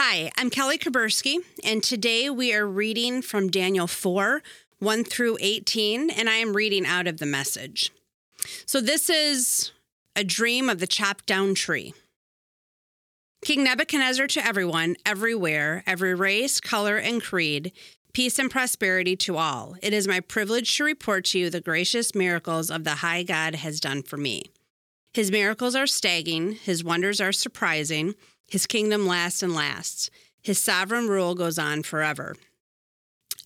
Hi, I'm Kelly Kuburski, and today we are reading from Daniel 4 1 through 18, and I am reading out of the message. So, this is a dream of the chopped down tree. King Nebuchadnezzar to everyone, everywhere, every race, color, and creed, peace and prosperity to all. It is my privilege to report to you the gracious miracles of the high God has done for me. His miracles are staggering, his wonders are surprising, his kingdom lasts and lasts. His sovereign rule goes on forever.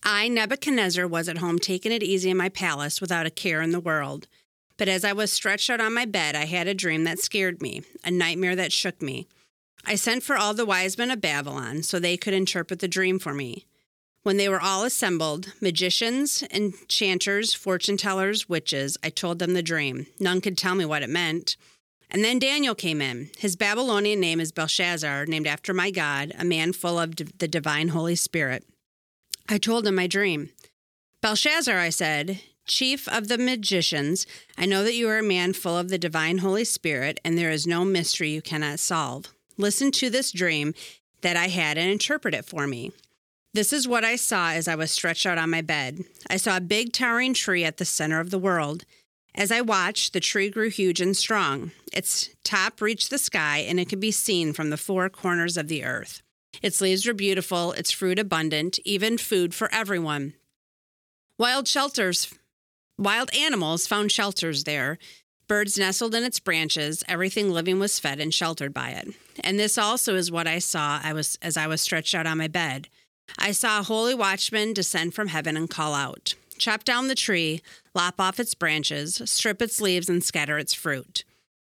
I, Nebuchadnezzar, was at home taking it easy in my palace without a care in the world. But as I was stretched out on my bed, I had a dream that scared me, a nightmare that shook me. I sent for all the wise men of Babylon so they could interpret the dream for me. When they were all assembled, magicians, enchanters, fortune tellers, witches, I told them the dream. None could tell me what it meant. And then Daniel came in. His Babylonian name is Belshazzar, named after my God, a man full of the divine Holy Spirit. I told him my dream. Belshazzar, I said, chief of the magicians, I know that you are a man full of the divine Holy Spirit, and there is no mystery you cannot solve. Listen to this dream that I had and interpret it for me. This is what I saw as I was stretched out on my bed. I saw a big towering tree at the center of the world. As I watched, the tree grew huge and strong. Its top reached the sky, and it could be seen from the four corners of the earth. Its leaves were beautiful, its fruit abundant, even food for everyone. Wild shelters, wild animals found shelters there. Birds nestled in its branches. Everything living was fed and sheltered by it. And this also is what I saw I was, as I was stretched out on my bed. I saw a holy watchman descend from heaven and call out Chop down the tree, lop off its branches, strip its leaves, and scatter its fruit.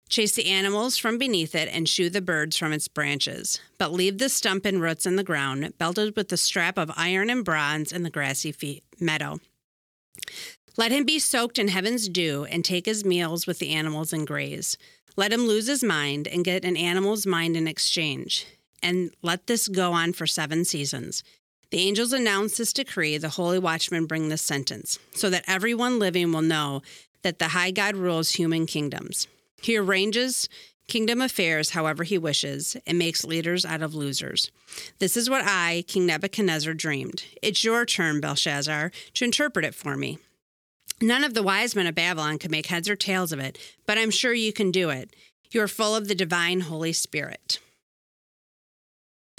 Chase the animals from beneath it and shoo the birds from its branches. But leave the stump and roots in the ground, belted with the strap of iron and bronze in the grassy meadow. Let him be soaked in heaven's dew and take his meals with the animals and graze. Let him lose his mind and get an animal's mind in exchange. And let this go on for seven seasons. The angels announce this decree, the holy watchmen bring this sentence, so that everyone living will know that the high God rules human kingdoms. He arranges kingdom affairs however he wishes and makes leaders out of losers. This is what I, King Nebuchadnezzar, dreamed. It's your turn, Belshazzar, to interpret it for me. None of the wise men of Babylon could make heads or tails of it, but I'm sure you can do it. You are full of the divine Holy Spirit.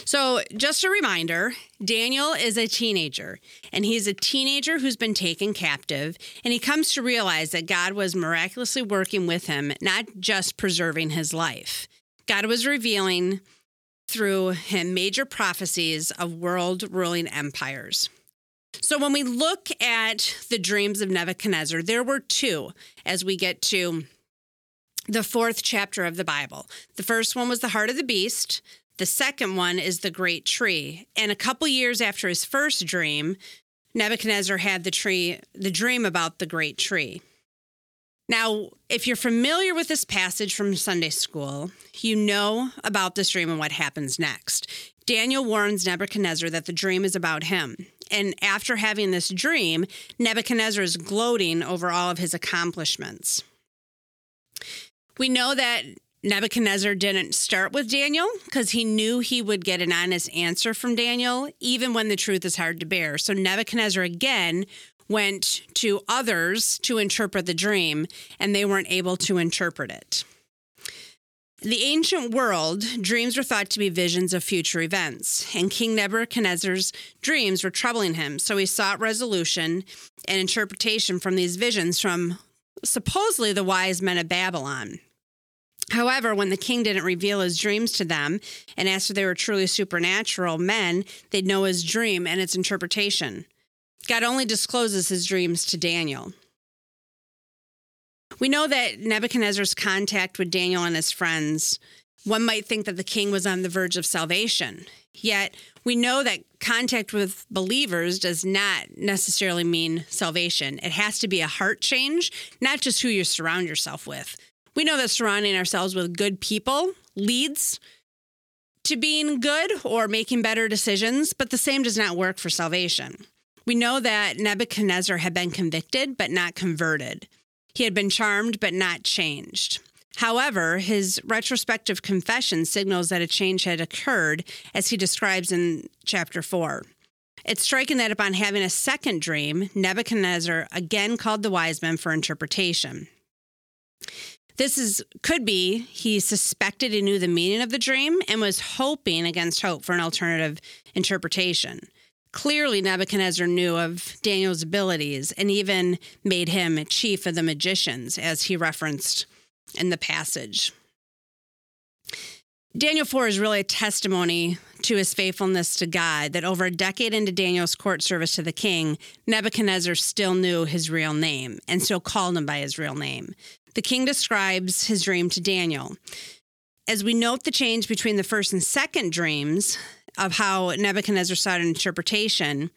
So, just a reminder Daniel is a teenager, and he's a teenager who's been taken captive, and he comes to realize that God was miraculously working with him, not just preserving his life. God was revealing through him major prophecies of world ruling empires. So, when we look at the dreams of Nebuchadnezzar, there were two as we get to the fourth chapter of the Bible. The first one was the heart of the beast. The second one is the great tree. And a couple years after his first dream, Nebuchadnezzar had the tree, the dream about the great tree. Now, if you're familiar with this passage from Sunday school, you know about this dream and what happens next. Daniel warns Nebuchadnezzar that the dream is about him. And after having this dream, Nebuchadnezzar is gloating over all of his accomplishments. We know that Nebuchadnezzar didn't start with Daniel because he knew he would get an honest answer from Daniel, even when the truth is hard to bear. So Nebuchadnezzar again went to others to interpret the dream, and they weren't able to interpret it. the ancient world, dreams were thought to be visions of future events, and King Nebuchadnezzar's dreams were troubling him. So he sought resolution and interpretation from these visions from supposedly the wise men of Babylon. However, when the king didn't reveal his dreams to them and asked if they were truly supernatural men, they'd know his dream and its interpretation. God only discloses his dreams to Daniel. We know that Nebuchadnezzar's contact with Daniel and his friends, one might think that the king was on the verge of salvation. Yet, we know that contact with believers does not necessarily mean salvation. It has to be a heart change, not just who you surround yourself with. We know that surrounding ourselves with good people leads to being good or making better decisions, but the same does not work for salvation. We know that Nebuchadnezzar had been convicted but not converted. He had been charmed but not changed. However, his retrospective confession signals that a change had occurred, as he describes in chapter 4. It's striking that upon having a second dream, Nebuchadnezzar again called the wise men for interpretation. This is could be he suspected he knew the meaning of the dream and was hoping against hope for an alternative interpretation. Clearly, Nebuchadnezzar knew of Daniel's abilities and even made him chief of the magicians, as he referenced in the passage. Daniel 4 is really a testimony to his faithfulness to God that over a decade into Daniel's court service to the king, Nebuchadnezzar still knew his real name and still called him by his real name. The king describes his dream to Daniel. As we note the change between the first and second dreams of how Nebuchadnezzar sought an interpretation,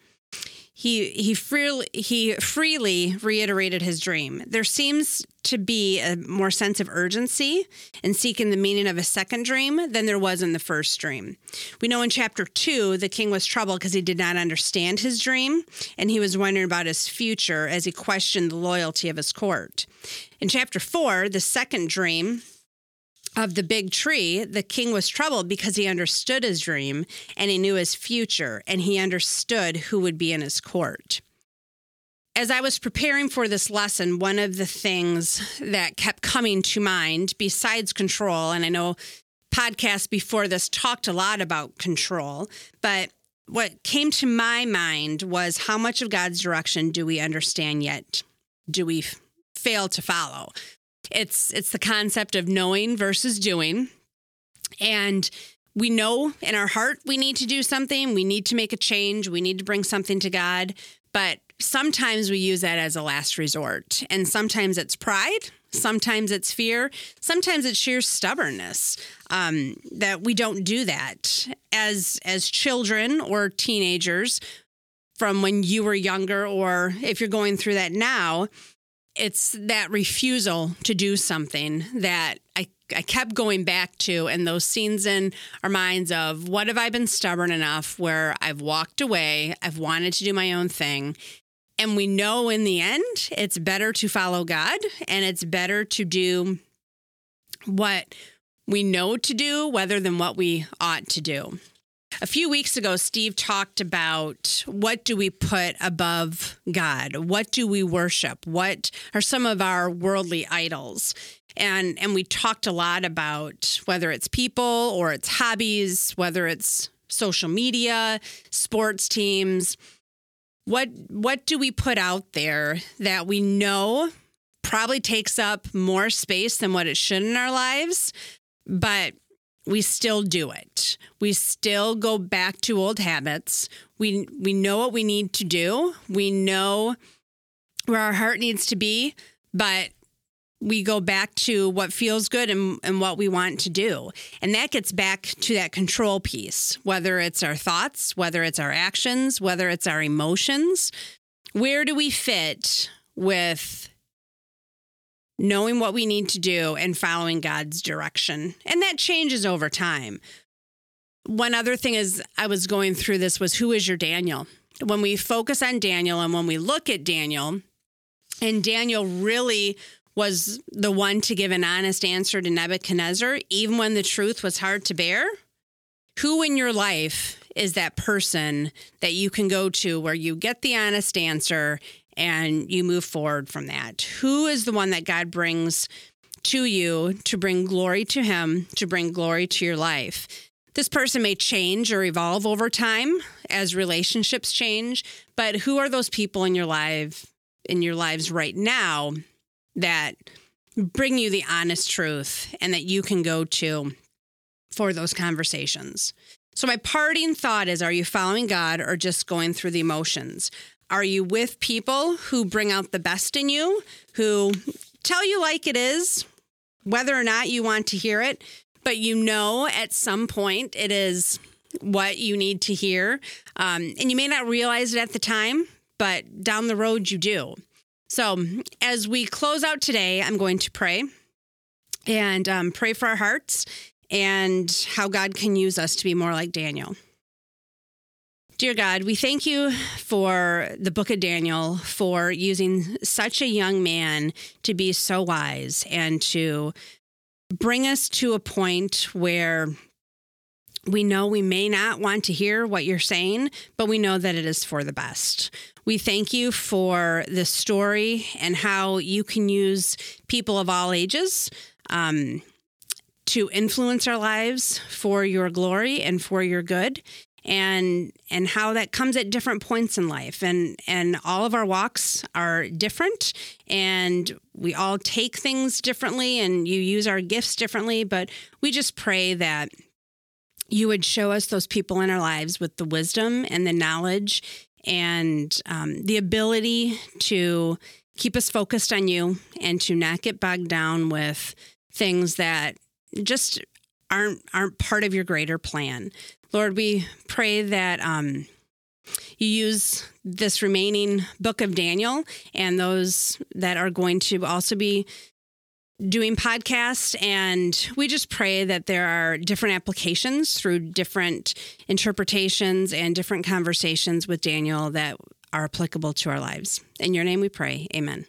he he freely he freely reiterated his dream. There seems to be a more sense of urgency in seeking the meaning of a second dream than there was in the first dream. We know in chapter 2 the king was troubled because he did not understand his dream and he was wondering about his future as he questioned the loyalty of his court. In chapter 4, the second dream of the big tree, the king was troubled because he understood his dream and he knew his future and he understood who would be in his court. As I was preparing for this lesson, one of the things that kept coming to mind, besides control, and I know podcasts before this talked a lot about control, but what came to my mind was how much of God's direction do we understand yet? Do we fail to follow? It's it's the concept of knowing versus doing. And we know in our heart we need to do something, we need to make a change, we need to bring something to God, but sometimes we use that as a last resort. And sometimes it's pride, sometimes it's fear, sometimes it's sheer stubbornness um, that we don't do that. As as children or teenagers, from when you were younger, or if you're going through that now, it's that refusal to do something that I, I kept going back to and those scenes in our minds of what have I been stubborn enough where I've walked away, I've wanted to do my own thing. And we know in the end, it's better to follow God and it's better to do what we know to do rather than what we ought to do. A few weeks ago, Steve talked about what do we put above God? What do we worship? What are some of our worldly idols? And and we talked a lot about whether it's people or it's hobbies, whether it's social media, sports teams. What what do we put out there that we know probably takes up more space than what it should in our lives, but we still do it. We still go back to old habits. We we know what we need to do. We know where our heart needs to be, but we go back to what feels good and, and what we want to do. And that gets back to that control piece, whether it's our thoughts, whether it's our actions, whether it's our emotions. Where do we fit with knowing what we need to do and following God's direction. And that changes over time. One other thing is I was going through this was who is your Daniel? When we focus on Daniel and when we look at Daniel, and Daniel really was the one to give an honest answer to Nebuchadnezzar, even when the truth was hard to bear. Who in your life is that person that you can go to where you get the honest answer and you move forward from that. Who is the one that God brings to you to bring glory to Him, to bring glory to your life? This person may change or evolve over time as relationships change, but who are those people in your life in your lives right now that bring you the honest truth and that you can go to for those conversations? So, my parting thought is Are you following God or just going through the emotions? Are you with people who bring out the best in you, who tell you like it is, whether or not you want to hear it, but you know at some point it is what you need to hear? Um, and you may not realize it at the time, but down the road you do. So, as we close out today, I'm going to pray and um, pray for our hearts and how God can use us to be more like Daniel. Dear God, we thank you for the book of Daniel, for using such a young man to be so wise and to bring us to a point where we know we may not want to hear what you're saying, but we know that it is for the best. We thank you for this story and how you can use people of all ages um, to influence our lives for your glory and for your good and and how that comes at different points in life and and all of our walks are different and we all take things differently and you use our gifts differently but we just pray that you would show us those people in our lives with the wisdom and the knowledge and um, the ability to keep us focused on you and to not get bogged down with things that just aren't aren't part of your greater plan. Lord, we pray that um, you use this remaining book of Daniel and those that are going to also be doing podcasts and we just pray that there are different applications through different interpretations and different conversations with Daniel that are applicable to our lives. In your name we pray. Amen.